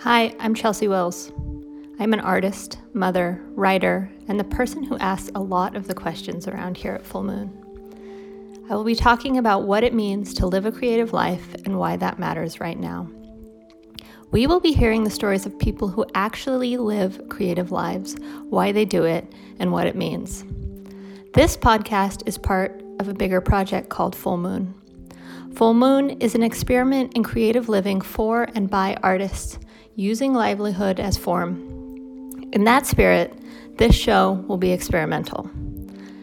Hi, I'm Chelsea Wills. I'm an artist, mother, writer, and the person who asks a lot of the questions around here at Full Moon. I will be talking about what it means to live a creative life and why that matters right now. We will be hearing the stories of people who actually live creative lives, why they do it, and what it means. This podcast is part of a bigger project called Full Moon. Full Moon is an experiment in creative living for and by artists using livelihood as form. In that spirit, this show will be experimental.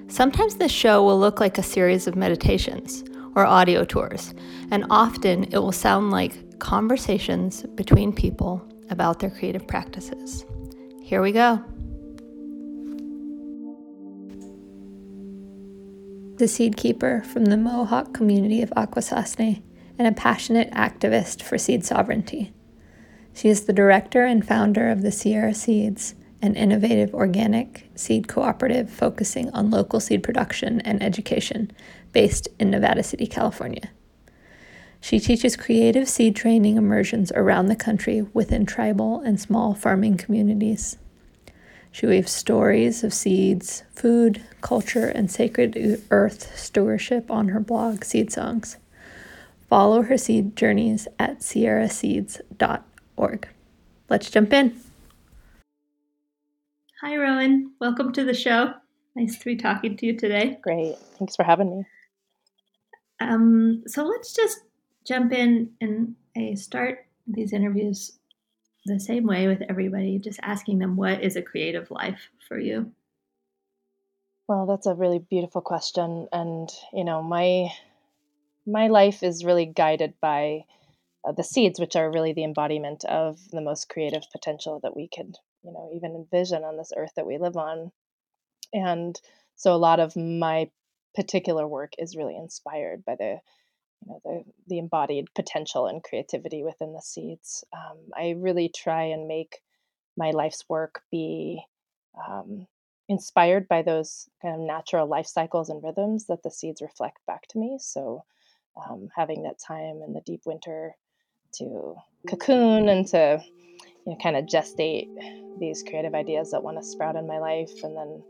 Sometimes this show will look like a series of meditations or audio tours, and often it will sound like conversations between people about their creative practices. Here we go. The seed keeper from the Mohawk community of Akwesasne and a passionate activist for seed sovereignty. She is the director and founder of the Sierra Seeds, an innovative organic seed cooperative focusing on local seed production and education based in Nevada City, California. She teaches creative seed training immersions around the country within tribal and small farming communities. She weaves stories of seeds, food, culture, and sacred earth stewardship on her blog, Seed Songs. Follow her seed journeys at sierraseeds.org org. Let's jump in. Hi, Rowen. Welcome to the show. Nice to be talking to you today. Great. Thanks for having me. Um, so let's just jump in and I start these interviews the same way with everybody, just asking them what is a creative life for you? Well, that's a really beautiful question. And, you know, my my life is really guided by the seeds, which are really the embodiment of the most creative potential that we could, you know, even envision on this earth that we live on. And so a lot of my particular work is really inspired by the you know the the embodied potential and creativity within the seeds. Um, I really try and make my life's work be um, inspired by those kind of natural life cycles and rhythms that the seeds reflect back to me. So um, having that time in the deep winter to cocoon and to you know, kind of gestate these creative ideas that want to sprout in my life. And then,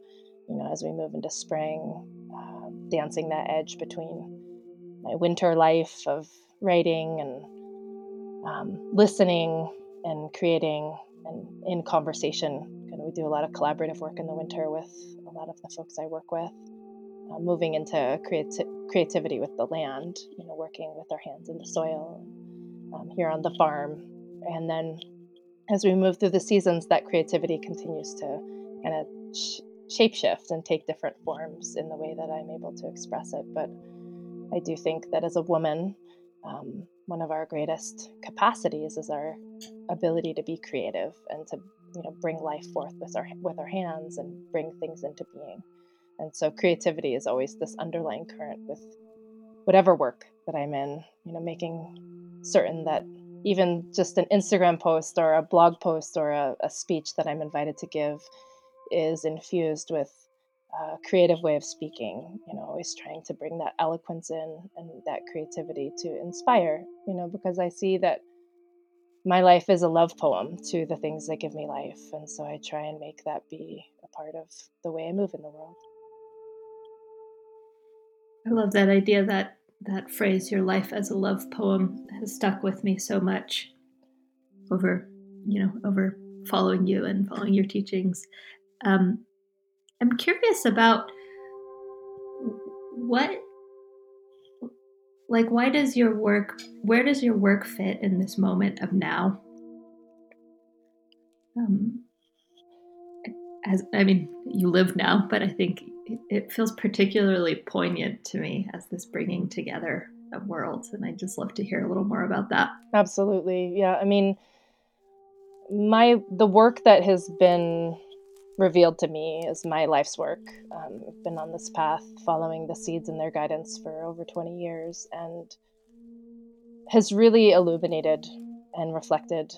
you know, as we move into spring, uh, dancing that edge between my winter life of writing and um, listening and creating and in conversation. Kind we do a lot of collaborative work in the winter with a lot of the folks I work with. Uh, moving into creati- creativity with the land, you know, working with our hands in the soil, um, here on the farm. And then as we move through the seasons, that creativity continues to kind of sh- shapeshift and take different forms in the way that I'm able to express it. But I do think that as a woman, um, one of our greatest capacities is our ability to be creative and to you know bring life forth with our with our hands and bring things into being. And so creativity is always this underlying current with whatever work that I'm in, you know, making certain that even just an Instagram post or a blog post or a, a speech that I'm invited to give is infused with a creative way of speaking, you know, always trying to bring that eloquence in and that creativity to inspire, you know, because I see that my life is a love poem to the things that give me life. And so I try and make that be a part of the way I move in the world. I love that idea that that phrase your life as a love poem has stuck with me so much over you know over following you and following your teachings. Um, i'm curious about what like why does your work where does your work fit in this moment of now? Um, as i mean you live now but i think it feels particularly poignant to me as this bringing together of worlds and I'd just love to hear a little more about that. Absolutely yeah i mean my the work that has been revealed to me is my life's work. Um, i've been on this path following the seeds and their guidance for over 20 years and has really illuminated and reflected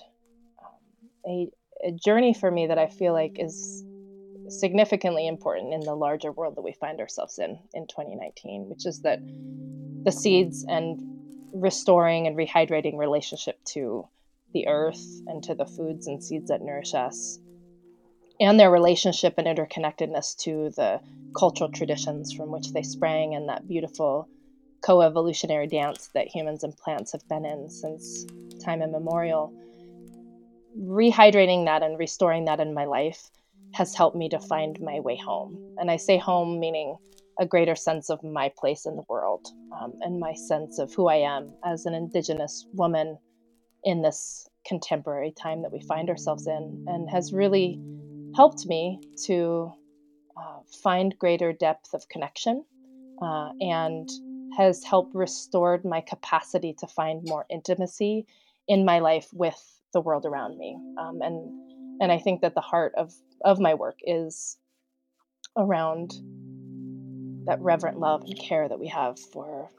um, a, a journey for me that i feel like is significantly important in the larger world that we find ourselves in in 2019, which is that the seeds and restoring and rehydrating relationship to the earth and to the foods and seeds that nourish us, and their relationship and interconnectedness to the cultural traditions from which they sprang and that beautiful co-evolutionary dance that humans and plants have been in since time immemorial. Rehydrating that and restoring that in my life has helped me to find my way home. And i say home meaning a greater sense of my place in the world um, and my sense of who i am as an indigenous woman in this contemporary time that we find ourselves in and has really helped me to uh, find greater depth of connection uh, and has helped restored my capacity to find more intimacy in my life with the world around me. Um, and and i think that the heart of of my work is around that reverent love and care that we have for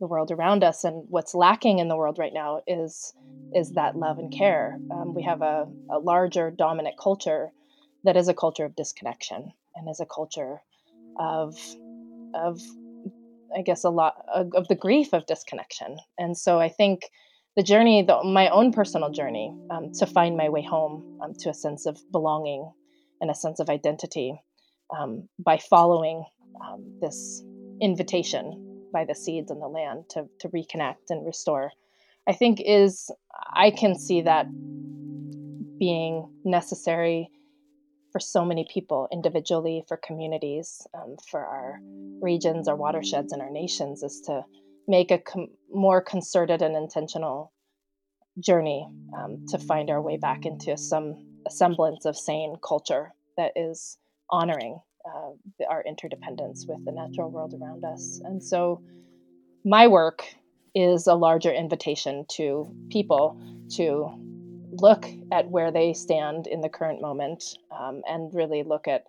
the world around us and what's lacking in the world right now is is that love and care um, we have a, a larger dominant culture that is a culture of disconnection and is a culture of of I guess a lot of the grief of disconnection. And so I think the journey, the, my own personal journey um, to find my way home um, to a sense of belonging and a sense of identity um, by following um, this invitation by the seeds and the land to, to reconnect and restore, I think is, I can see that being necessary for so many people individually, for communities, um, for our regions, our watersheds, and our nations is to make a com- more concerted and intentional journey um, to find our way back into some semblance of sane culture that is honoring uh, our interdependence with the natural world around us. And so, my work is a larger invitation to people to look at where they stand in the current moment um, and really look at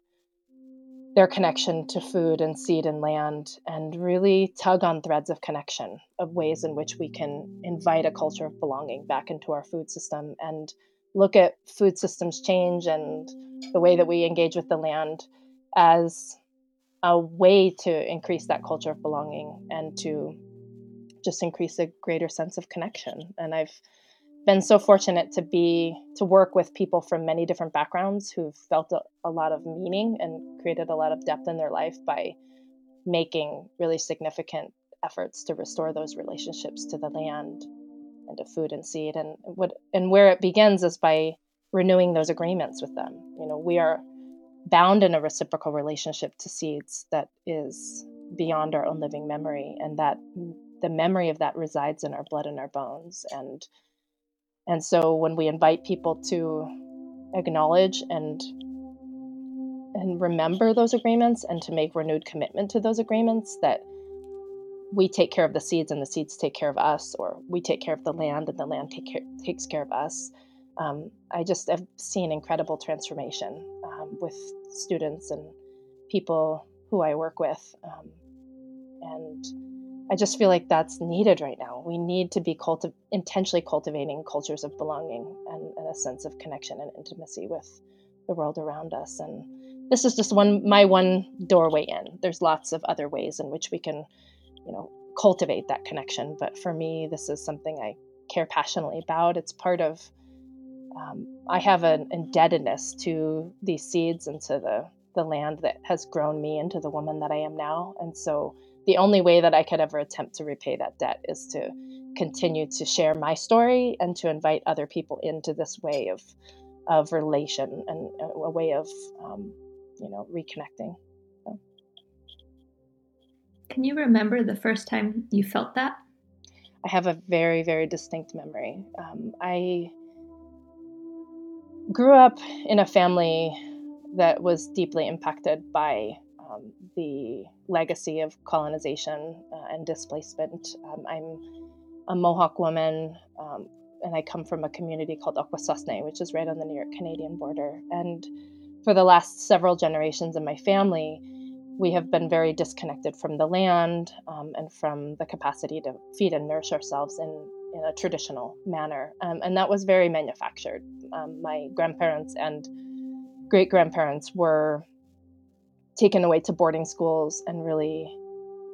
their connection to food and seed and land and really tug on threads of connection of ways in which we can invite a culture of belonging back into our food system and look at food systems change and the way that we engage with the land as a way to increase that culture of belonging and to just increase a greater sense of connection. And i've been so fortunate to be to work with people from many different backgrounds who've felt a, a, lot of meaning and created a lot of depth in their life by making really significant efforts to restore those relationships to the land and to food and seed. And what and where it begins is by renewing those agreements with them. You know we are bound in a reciprocal relationship to seeds that is beyond our own living memory and that the memory of that resides in our blood and our bones. And and so when we invite people to acknowledge and and remember those agreements and to make renewed commitment to those agreements that we take care of the seeds and the seeds take care of us or we take care of the land and the land take care, takes care of us. Um, i just have seen incredible transformation um, with students and people who i work with um, and I just feel like that's needed right now. We need to be culti- intentionally cultivating cultures of belonging and, and, a sense of connection and intimacy with the world around us. And this is just one my one doorway in. There's lots of other ways in which we can, you know, cultivate that connection. But for me, this is something I care passionately about. It's part of um, I have an indebtedness to these seeds and to the the land that has grown me into the woman that I am now. And so the only way that I could ever attempt to repay that debt is to continue to share my story and to invite other people into this way of of relation and a way of um, you know reconnecting. So. Can you remember the first time you felt that? I have a very very distinct memory. Um, I grew up in a family that was deeply impacted by um, the legacy of colonization uh, and displacement. Um, I'm a Mohawk woman, um, and I come from a community called Akwesasne, which is right on the New York Canadian border. And for the last several generations in my family, we have been very disconnected from the land um, and from the capacity to feed and nourish ourselves in, in a traditional manner. Um, and that was very manufactured. Um, my grandparents and great grandparents were taken away to boarding schools and really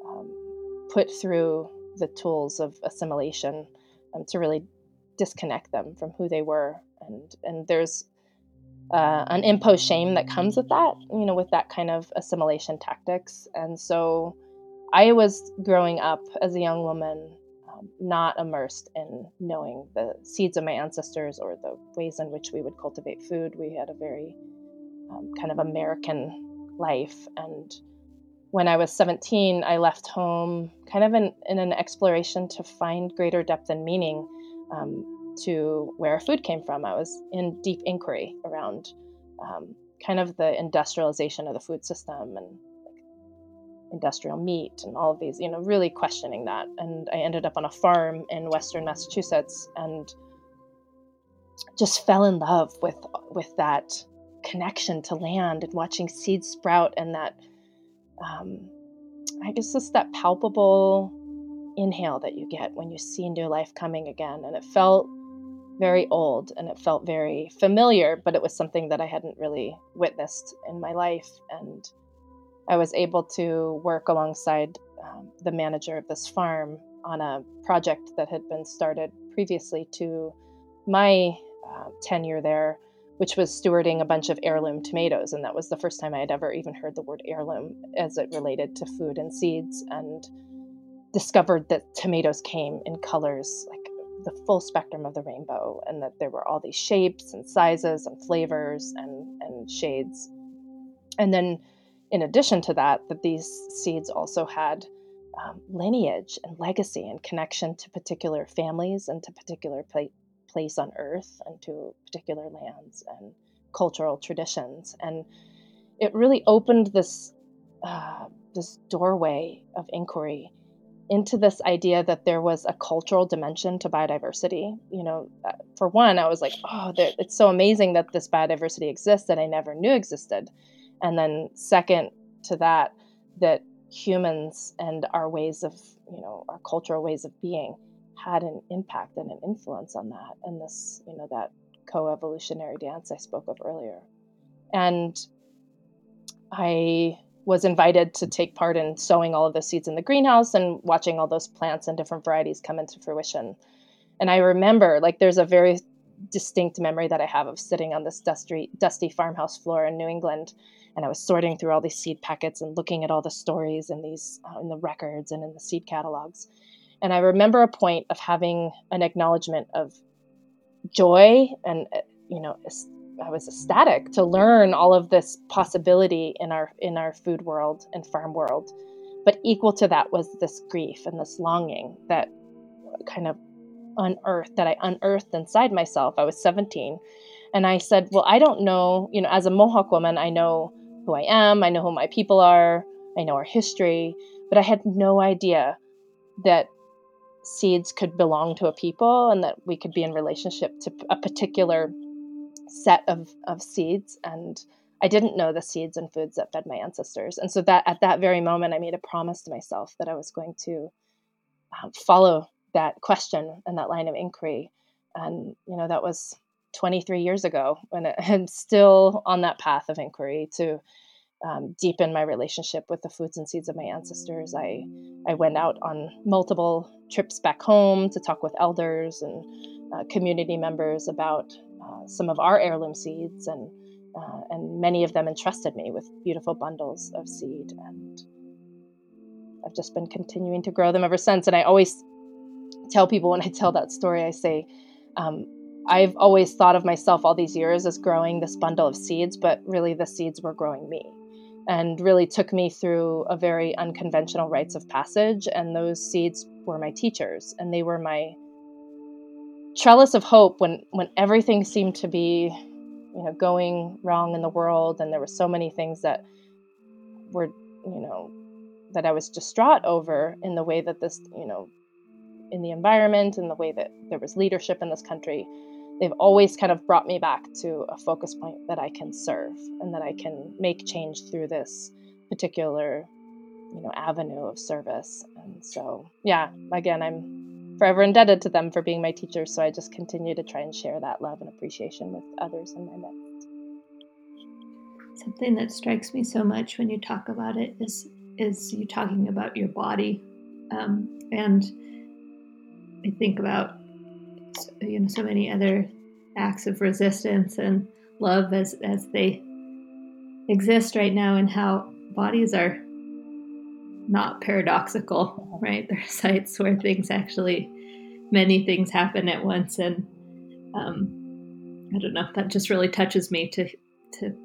um, put through the tools of assimilation um, to really disconnect them from who they were. And and there's uh, an imposed shame that comes with that you know with that kind of assimilation tactics. And so i was growing up as a young woman um, not immersed in knowing the seeds of my ancestors or the ways in which we would cultivate food. We had a very um, kind of american life and when I was 17, I left home kind of in, in an exploration to find greater depth and meaning um, to where food came from. I was in deep inquiry around um, kind of the industrialization of the food system and industrial meat and all of these, you know, really questioning that. And I ended up on a farm in Western Massachusetts and just fell in love with with that connection to land and watching seeds sprout and that um, I guess just that palpable inhale that you get when you see new life coming again. And it felt very old and it felt very familiar, but it was something that I hadn't really witnessed in my life. And I was able to work alongside um, the manager of this farm on a project that had been started previously to my uh, tenure there which was stewarding a bunch of heirloom tomatoes. And that was the first time I had ever even heard the word heirloom as it related to food and seeds, and discovered that tomatoes came in colors like the full spectrum of the rainbow, and that there were all these shapes and sizes and flavors and, and shades. And then, in addition to that, that these seeds also had um, lineage and legacy and connection to particular families and to particular pla- place on earth and to particular lands and cultural traditions. And it really opened this uh, this doorway of inquiry into this idea that there was a cultural dimension to biodiversity. You know, uh, for one, I was like, oh, it's so amazing that this biodiversity exists that I never knew existed. And then, second to that, that humans and our ways of, you know, our cultural ways of being had an impact and an influence on that and this you know that co-evolutionary dance i spoke of earlier. And i was invited to take part in sowing all of the seeds in the greenhouse and watching all those plants and different varieties come into fruition. And i remember like there's a very distinct memory that i have of sitting on this dusty dusty farmhouse floor in new england and i was sorting through all these seed packets and looking at all the stories and these uh, in the records and in the seed catalogs and I remember a point of having an acknowledgement of joy and, uh, you know, I was ecstatic to learn all of this possibility in our in our food world and farm world. But equal to that was this grief and this longing that kind of unearthed that I unearthed inside myself. I was 17 and I said, "Well, I don't know, you know, as a Mohawk woman, I know who I am, I know who my people are, I know our history, but I had no idea that seeds could belong to a people and that we could be in relationship to a particular set of, of seeds. And i didn't know the seeds and foods that fed my ancestors. And so that at that very moment i made a promise to myself that i was going to um, follow that question and that line of inquiry. And you know that was 23 years ago and i'm still on that path of inquiry to um, deepen my relationship with the foods and seeds of my ancestors. I, I went out on multiple trips back home to talk with elders and uh, community members about uh, some of our heirloom seeds, and, uh, and many of them entrusted me with beautiful bundles of seed. And I've just been continuing to grow them ever since. And I always tell people when I tell that story, I say, um, I've always thought of myself all these years as growing this bundle of seeds, but really the seeds were growing me and really took me through a very unconventional rites of passage. And those seeds were my teachers, and they were my trellis of hope when when everything seemed to be, you know, going wrong in the world, and there were so many things that were, you know, that I was distraught over in the way that this, you know, in the environment, in the way that there was leadership in this country they've always kind of brought me back to a focus point that I can serve and that I can make change through this particular you know avenue of service. And so yeah again i'm forever indebted to them for being my teachers. So i just continue to try and share that love and appreciation with others in my midst. Something that strikes me so much when you talk about it is is you talking about your body um, and i think about you know so many other acts of resistance and love as as they exist right now and how bodies are not paradoxical right? There are sites where things actually many things happen at once and um, i don't know that just really touches me to to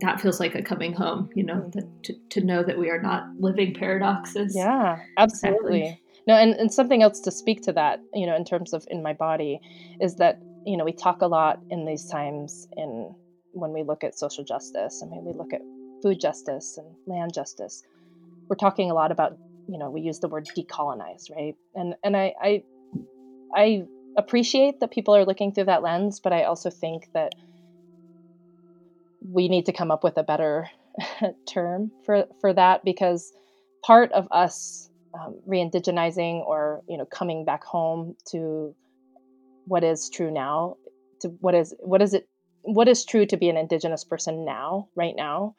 that feels like a coming home you know that, to, to know that we are not living paradoxes. Yeah absolutely. No and, and something else to speak to that you know in terms of in my body is that you know we talk a lot in these times in when we look at social justice i mean we look at food justice and land justice we're talking a lot about you know we use the word decolonize right? And and i i i appreciate that people are looking through that lens but i also think that we need to come up with a better term for for that because part of us um, re-indigenizing or you know coming back home to what is true now to what is what is it what is true to be an indigenous person now right now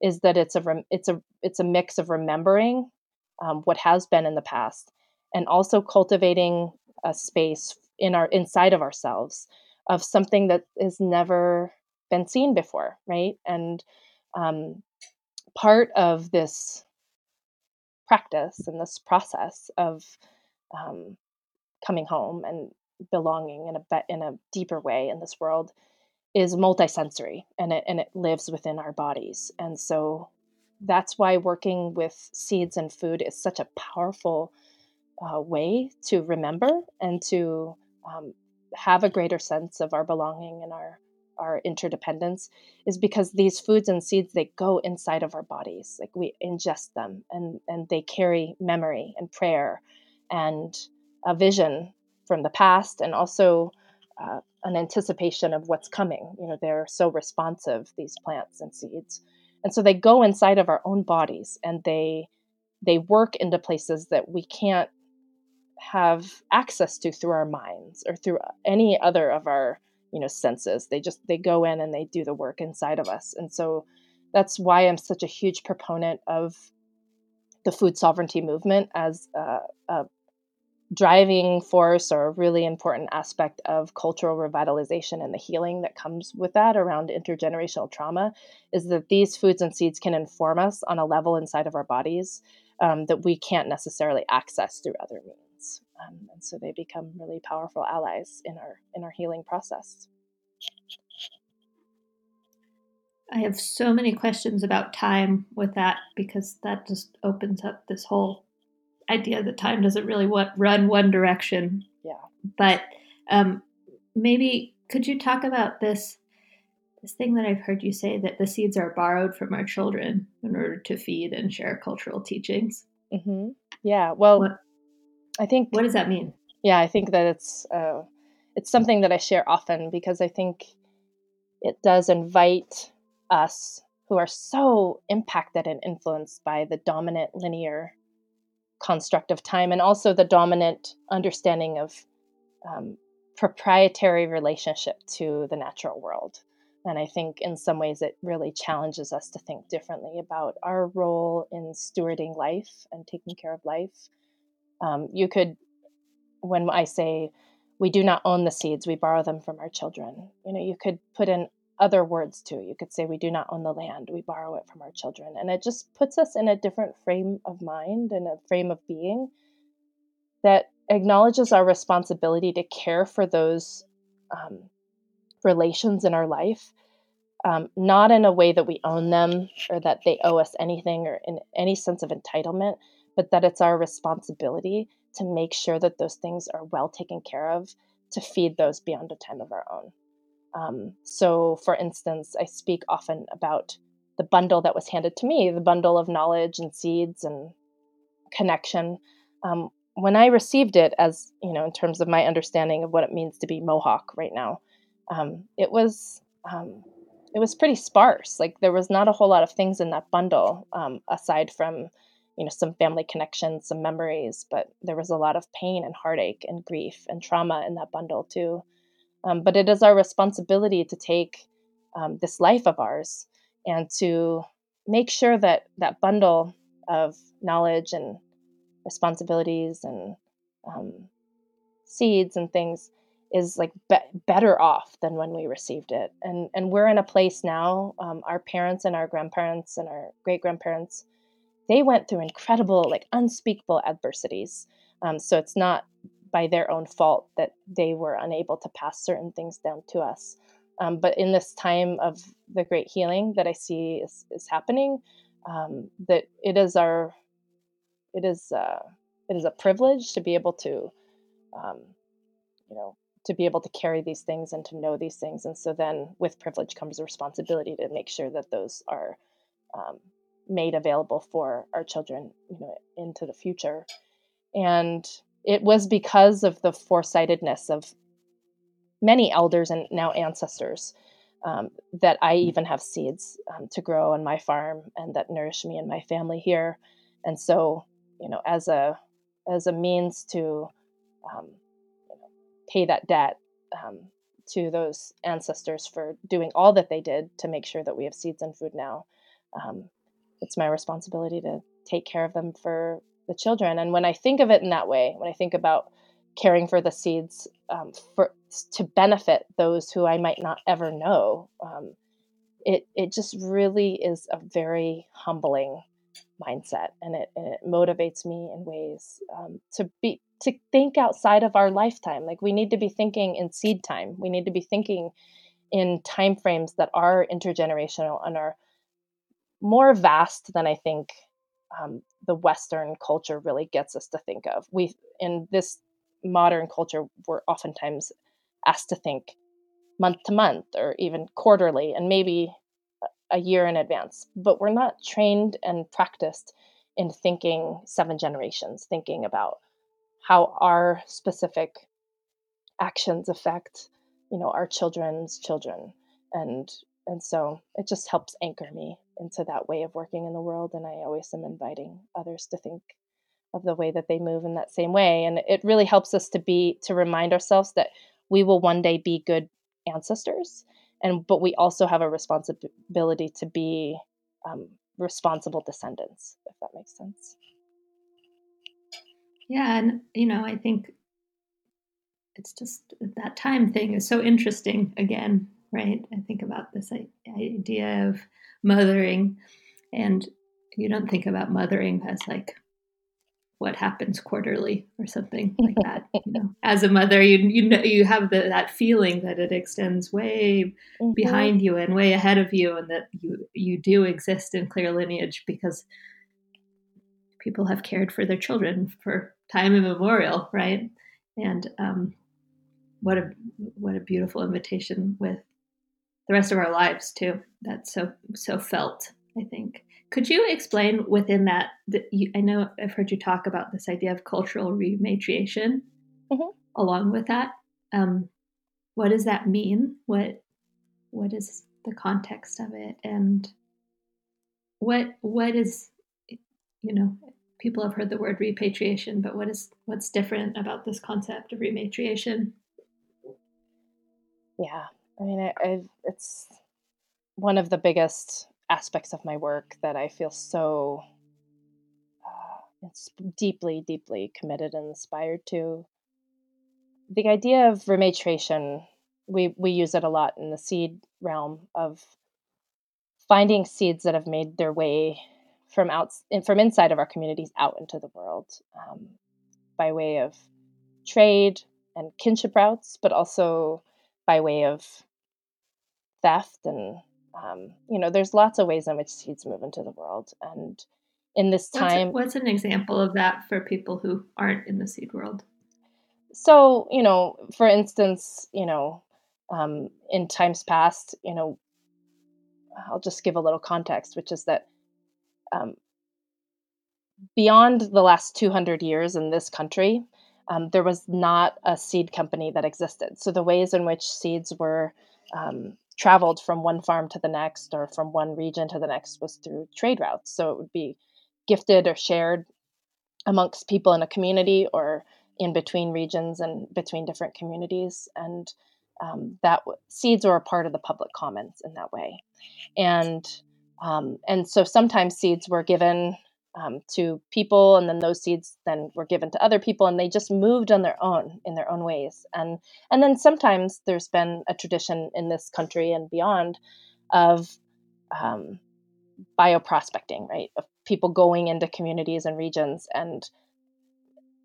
is that it's a it's a it's a mix of remembering um, what has been in the past and also cultivating a space in our inside of ourselves of something that has never been seen before, right? And um, part of this practice and this process of um, coming home and belonging in a in a deeper way in this world is multisensory and it and it lives within our bodies. And so that's why working with seeds and food is such a powerful uh, way to remember and to um, have a greater sense of our belonging and our our interdependence is because these foods and seeds they go inside of our bodies. Like we ingest them and and they carry memory and prayer and a vision from the past and also uh, an anticipation of what's coming. You know they're so responsive these plants and seeds. And so they go inside of our own bodies and they they work into places that we can't have access to through our minds or through any other of our you know senses. They just they go in and they do the work inside of us. And so that's why i'm such a huge proponent of the food sovereignty movement as a, a driving force or a really important aspect of cultural revitalization and the healing that comes with that around intergenerational trauma is that these foods and seeds can inform us on a level inside of our bodies um, that we can't necessarily access through other means um, and so they become really powerful allies in our in our healing process. I have so many questions about time with that because that just opens up this whole idea that time doesn't really what run one direction. Yeah. But um, maybe could you talk about this this thing that I've heard you say that the seeds are borrowed from our children in order to feed and share cultural teachings? Mm-hmm. Yeah. Well, what, I think. What does that mean? Yeah, I think that it's uh, it's something that I share often because I think it does invite us who are so impacted and influenced by the dominant linear construct of time and also the dominant understanding of um, proprietary relationship to the natural world. And I think in some ways it really challenges us to think differently about our role in stewarding life and taking care of life um, you could, when I say we do not own the seeds, we borrow them from our children. You know, you could put in other words too. You could say we do not own the land, we borrow it from our children. And it just puts us in a different frame of mind and a frame of being that acknowledges our responsibility to care for those um, relations in our life, um, not in a way that we own them or that they owe us anything or in any sense of entitlement, but that it's our responsibility to make sure that those things are well taken care of to feed those beyond a time of our own. Um, so, for instance, I speak often about the bundle that was handed to me, the bundle of knowledge and seeds and connection. Um, when I received it, as you know, in terms of my understanding of what it means to be Mohawk right now, um, it was um, it was pretty sparse. Like there was not a whole lot of things in that bundle um, aside from you know some family connections some memories but there was a lot of pain and heartache and grief and trauma in that bundle too. Um, but it is our responsibility to take um, this life of ours and to make sure that that bundle of knowledge and responsibilities and um, seeds and things is like be- better off than when we received it. And and we're in a place now um, our parents and our grandparents and our great grandparents they went through incredible like unspeakable adversities um, so it's not by their own fault that they were unable to pass certain things down to us um, but in this time of the great healing that i see is, is happening um, that it is our it is uh, it is a privilege to be able to um, you know to be able to carry these things and to know these things. And so then with privilege comes a responsibility to make sure that those are um, made available for our children, you know, into the future. And it was because of the foresightedness of many elders and now ancestors um, that I even have seeds um, to grow on my farm and that nourish me and my family here. And so, you know, as a as a means to um, pay that debt um, to those ancestors for doing all that they did to make sure that we have seeds and food now. It's my responsibility to take care of them for the children. And when I think of it in that way, when I think about caring for the seeds um, for to benefit those who I might not ever know, um, it it just really is a very humbling mindset, and it, and it motivates me in ways um, to be to think outside of our lifetime. Like we need to be thinking in seed time. We need to be thinking in time frames that are intergenerational and are more vast than I think um, the Western culture really gets us to think of. We in this modern culture, we're oftentimes asked to think month to month or even quarterly, and maybe a year in advance. But we're not trained and practiced in thinking seven generations, thinking about how our specific actions affect you know our children's children and and so it just helps anchor me into that way of working in the world and i always am inviting others to think of the way that they move in that same way and it really helps us to be to remind ourselves that we will one day be good ancestors and but we also have a responsibility to be um, responsible descendants if that makes sense. Yeah, and you know, I think it's just that time thing is so interesting again, right? I think about this idea of mothering, and you don't think about mothering as like what happens quarterly or something like that. You know, as a mother, you you know you have the, that feeling that it extends way mm-hmm. behind you and way ahead of you, and that you you do exist in clear lineage because people have cared for their children for time immemorial, right? And um, what a what a beautiful invitation with the rest of our lives too. That's so so felt. I think. Could you explain within that? that you, I know I've heard you talk about this idea of cultural rematriation. Mm-hmm. Along with that, um, what does that mean? What what is the context of it, and what what is you know people have heard the word repatriation, but what is what's different about this concept of rematriation? Yeah, I mean, I, I, it's one of the biggest aspects of my work that I feel so uh, it's deeply, deeply committed and inspired to. The idea of rematriation, we we use it a lot in the seed realm of finding seeds that have made their way from out from inside of our communities out into the world um, by way of trade and kinship routes, but also by way of theft and um, you know there's lots of ways in which seeds move into the world and in this time what's, a, what's an example of that for people who aren't in the seed world? So you know for instance you know um, in times past you know i'll just give a little context which is that um, beyond the last 200 years in this country, um, there was not a seed company that existed. So the ways in which seeds were um, traveled from one farm to the next or from one region to the next was through trade routes. So it would be gifted or shared amongst people in a community or in between regions and between different communities. And um, that seeds were a part of the public commons in that way. And um, and so sometimes seeds were given um, to people, and then those seeds then were given to other people, and they just moved on their own in their own ways. And and then sometimes there's been a tradition in this country and beyond of um, bioprospecting, right? Of people going into communities and regions and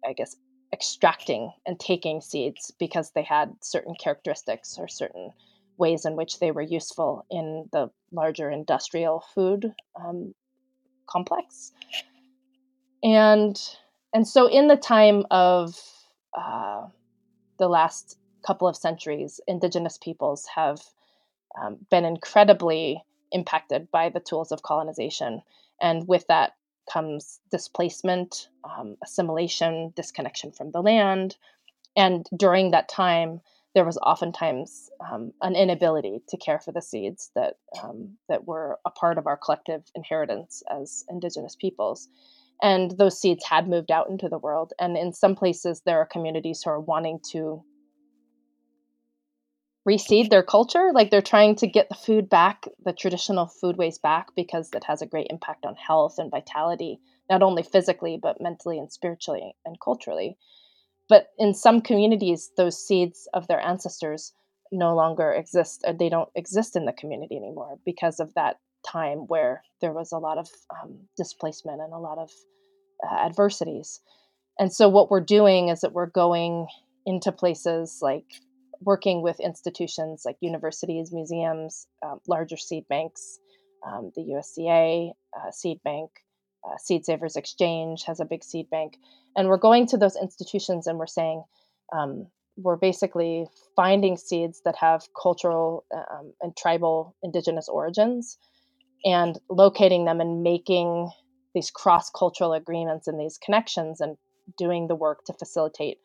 I guess extracting and taking seeds because they had certain characteristics or certain ways in which they were useful in the larger industrial food um, complex. And and so in the time of uh, the last couple of centuries, indigenous peoples have um, been incredibly impacted by the tools of colonization. And with that comes displacement, um, assimilation, disconnection from the land. And during that time, there was oftentimes um, an inability to care for the seeds that um, that were a part of our collective inheritance as Indigenous peoples. And those seeds had moved out into the world. And in some places, there are communities who are wanting to reseed their culture. Like they're trying to get the food back, the traditional foodways back, because it has a great impact on health and vitality, not only physically, but mentally and spiritually and culturally. But in some communities, those seeds of their ancestors no longer exist, or they don't exist in the community anymore because of that time where there was a lot of um, displacement and a lot of uh, adversities. And so, what we're doing is that we're going into places like working with institutions like universities, museums, um, larger seed banks, um, the USDA uh, Seed Bank, uh, Seed Savers Exchange has a big seed bank. And we're going to those institutions and we're saying, um, we're basically finding seeds that have cultural um, and tribal indigenous origins and locating them and making these cross cultural agreements and these connections and doing the work to facilitate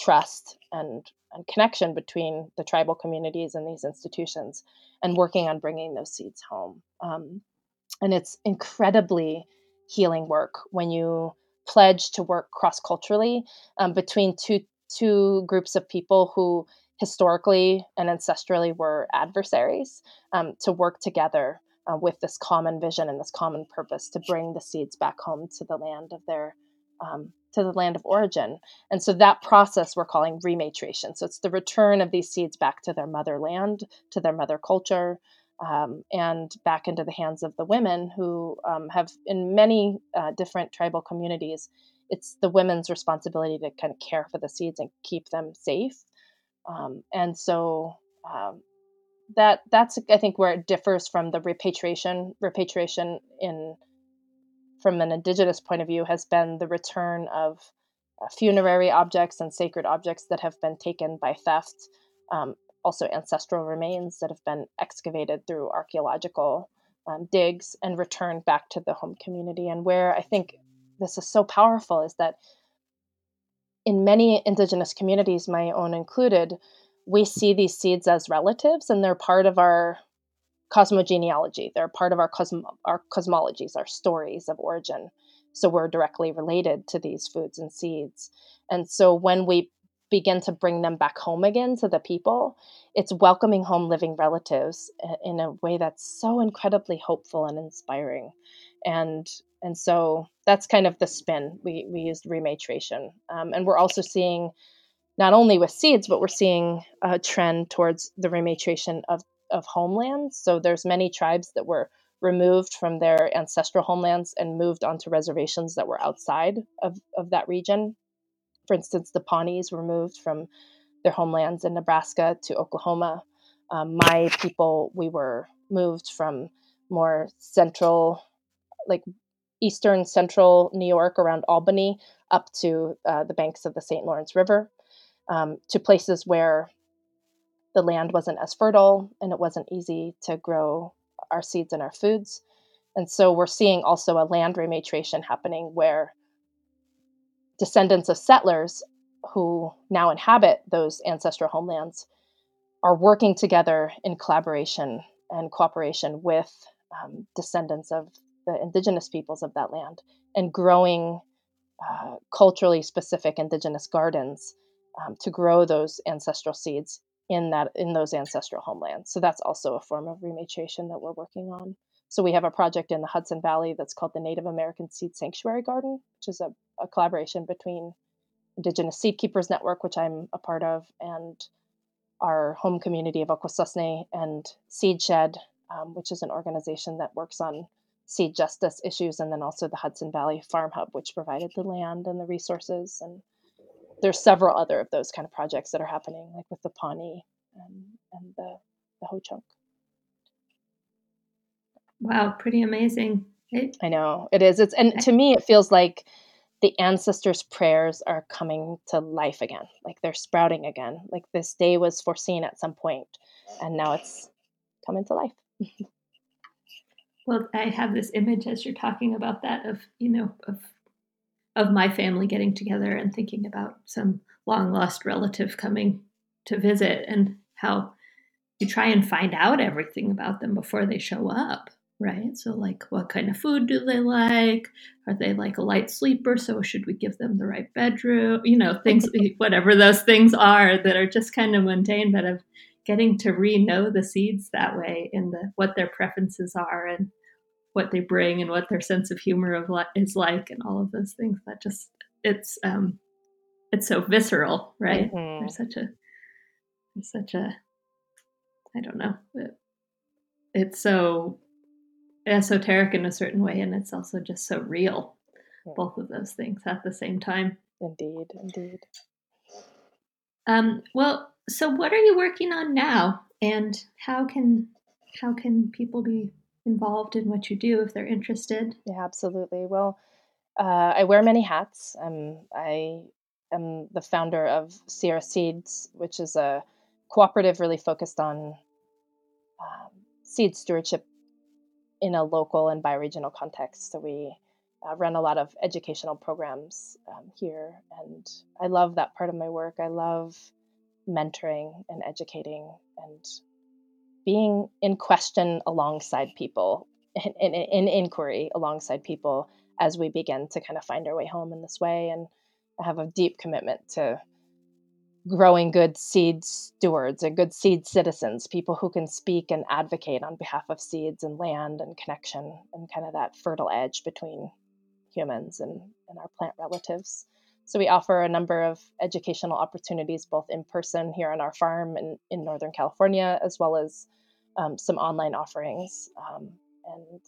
trust and, and connection between the tribal communities and these institutions and working on bringing those seeds home. Um, and it's incredibly healing work when you pledge to work cross culturally um, between two two groups of people who historically and ancestrally were adversaries um, to work together uh, with this common vision and this common purpose to bring the seeds back home to the land of their um, to the land of origin. And so that process we're calling rematriation. So it's the return of these seeds back to their motherland, to their mother culture, um, and back into the hands of the women who um, have, in many uh, different tribal communities, it's the women's responsibility to kind of care for the seeds and keep them safe. Um, and so um, that that's I think where it differs from the repatriation. Repatriation in from an indigenous point of view, has been the return of uh, funerary objects and sacred objects that have been taken by theft, um, also ancestral remains that have been excavated through archaeological um, digs and returned back to the home community. And where I think this is so powerful is that in many indigenous communities, my own included, we see these seeds as relatives and they're part of our cosmogenealogy. They're part of our, cosmo- our cosmologies, our stories of origin. So we're directly related to these foods and seeds. And so when we begin to bring them back home again to the people, it's welcoming home living relatives in a way that's so incredibly hopeful and inspiring. And and so that's kind of the spin. We, we used rematriation. Um, and we're also seeing, not only with seeds, but we're seeing a trend towards the rematriation of of homelands. So there's many tribes that were removed from their ancestral homelands and moved onto reservations that were outside of, of that region. For instance, the Pawnees were moved from their homelands in Nebraska to Oklahoma. Um, my people, we were moved from more central, like eastern central New York around Albany up to uh, the banks of the St. Lawrence River um, to places where the land wasn't as fertile and it wasn't easy to grow our seeds and our foods. And so we're seeing also a land rematriation happening where descendants of settlers who now inhabit those ancestral homelands are working together in collaboration and cooperation with um, descendants of the indigenous peoples of that land and growing uh, culturally specific indigenous gardens um, to grow those ancestral seeds in that in those ancestral homelands. So that's also a form of rematriation that we're working on. So we have a project in the Hudson Valley that's called the Native American Seed Sanctuary Garden, which is a, a collaboration between Indigenous Seed Keepers Network, which I'm a part of, and our home community of Akwesasne and Seed Shed, um, which is an organization that works on seed justice issues, and then also the Hudson Valley Farm Hub, which provided the land and the resources. And there's several other of those kind of projects that are happening, like with the Pawnee and, and the, the Ho Chunk. Wow, pretty amazing. I know it is. It's and to me, it feels like the ancestors' prayers are coming to life again. Like they're sprouting again. Like this day was foreseen at some point, and now it's coming to life. well, I have this image as you're talking about that of you know of of my family getting together and thinking about some long lost relative coming to visit and how you try and find out everything about them before they show up right? So, like, what kind of food do they like? Are they like a light sleeper? So, should we give them the right bedroom? You know, things, whatever those things are that are just kind of mundane, but of getting to re know the seeds that way in the what their preferences are and what they bring and what their sense of humor of li- is like and all of those things that just it's um it's so visceral right mm-hmm. there's such a there's such a i don't know it, it's so esoteric in a certain way and it's also just so real yeah. both of those things at the same time. Indeed indeed. Um, well so what are you working on now? And how can how can people be involved in what you do if they're interested? Yeah absolutely. Well uh, i wear many hats. Um, i am the founder of sierra seeds which is a cooperative really focused on um, seed stewardship in a local and bioregional context. So we uh, run a lot of educational programs um, here, and I love that part of my work. I love mentoring and educating and being in question alongside people, in, in, in inquiry alongside people as we begin to kind of find our way home in this way. And I have a deep commitment to growing good seed stewards and good seed citizens, people who can speak and advocate on behalf of seeds and land and connection and kind of that fertile edge between humans and, and our plant relatives. So we offer a number of educational opportunities, both in person here on our farm in, in Northern California, as well as um, some online offerings. Um, and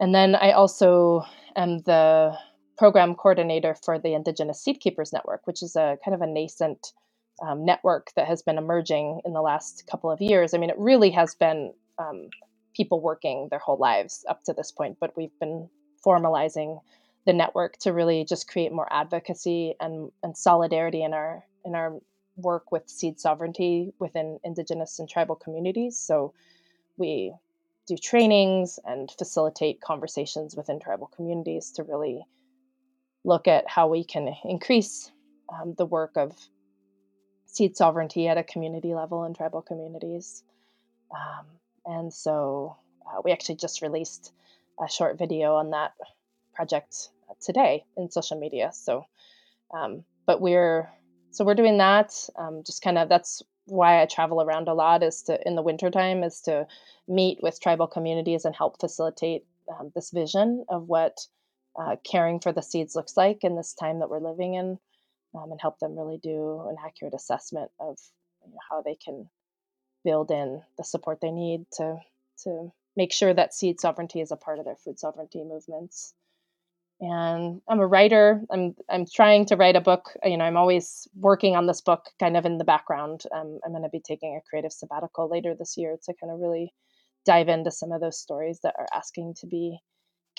and then I also am the program coordinator for the Indigenous Seed Keepers Network, which is a kind of a nascent um, network that has been emerging in the last couple of years. I mean, it really has been um, people working their whole lives up to this point, but we've been formalizing the network to really just create more advocacy and, and solidarity in our in our work with seed sovereignty within indigenous and tribal communities. So we do trainings and facilitate conversations within tribal communities to really look at how we can increase um, the work of seed sovereignty at a community level in tribal communities. Um, and so uh, we actually just released a short video on that project today in social media. So, um, but we're so we're doing that. Um, just kind of that's why I travel around a lot is to in the wintertime is to meet with tribal communities and help facilitate um, this vision of what uh, caring for the seeds looks like in this time that we're living in um, and help them really do an accurate assessment of you know, how they can build in the support they need to to make sure that seed sovereignty is a part of their food sovereignty movements. And i'm a writer. I'm i'm trying to write a book. You know i'm always working on this book kind of in the background. Um, i'm going to be taking a creative sabbatical later this year to kind of really dive into some of those stories that are asking to be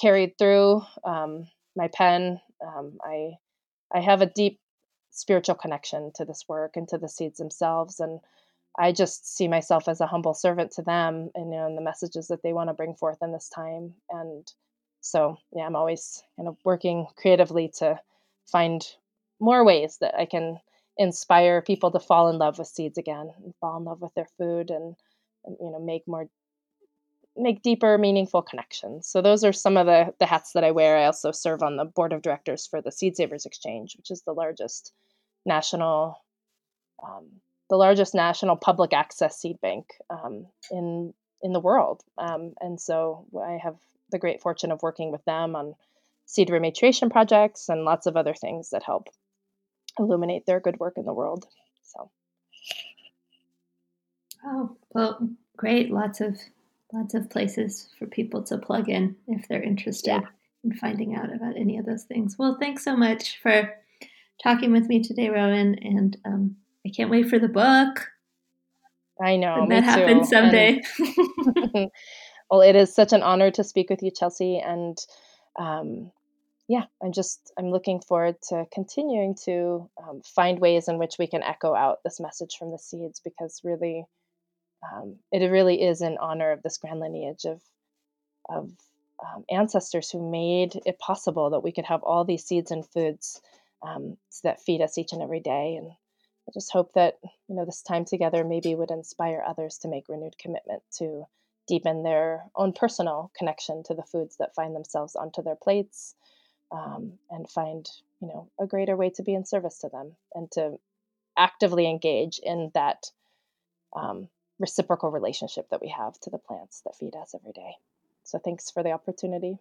carried through um, my pen. Um, I I have a deep spiritual connection to this work and to the seeds themselves, and I just see myself as a humble servant to them, and you know, and the messages that they want to bring forth in this time. And so, yeah, I'm always kind of working creatively to find more ways that I can inspire people to fall in love with seeds again, and fall in love with their food, and, and you know, make more make deeper, meaningful connections. So those are some of the, the hats that I wear. I also serve on the board of directors for the Seed Savers Exchange, which is the largest national, um, the largest national public access seed bank um, in in the world. Um, and so I have the great fortune of working with them on seed rematriation projects and lots of other things that help illuminate their good work in the world. So. Oh well, great! Lots of lots of places for people to plug in if they're interested yeah. in finding out about any of those things. Well, thanks so much for talking with me today, Rowen, and um, I can't wait for the book. I know. that happens someday. And, well, it is such an honor to speak with you, Chelsea, and um, yeah, I'm just I'm looking forward to continuing to um, find ways in which we can echo out this message from the seeds because really, um, it really is in honor of this grand lineage of of um, ancestors who made it possible that we could have all these seeds and foods um, that feed us each and every day. And I just hope that you know this time together maybe would inspire others to make renewed commitment to deepen their own personal connection to the foods that find themselves onto their plates um, and find you know a greater way to be in service to them and to actively engage in that um, reciprocal relationship that we have to the plants that feed us every day. So thanks for the opportunity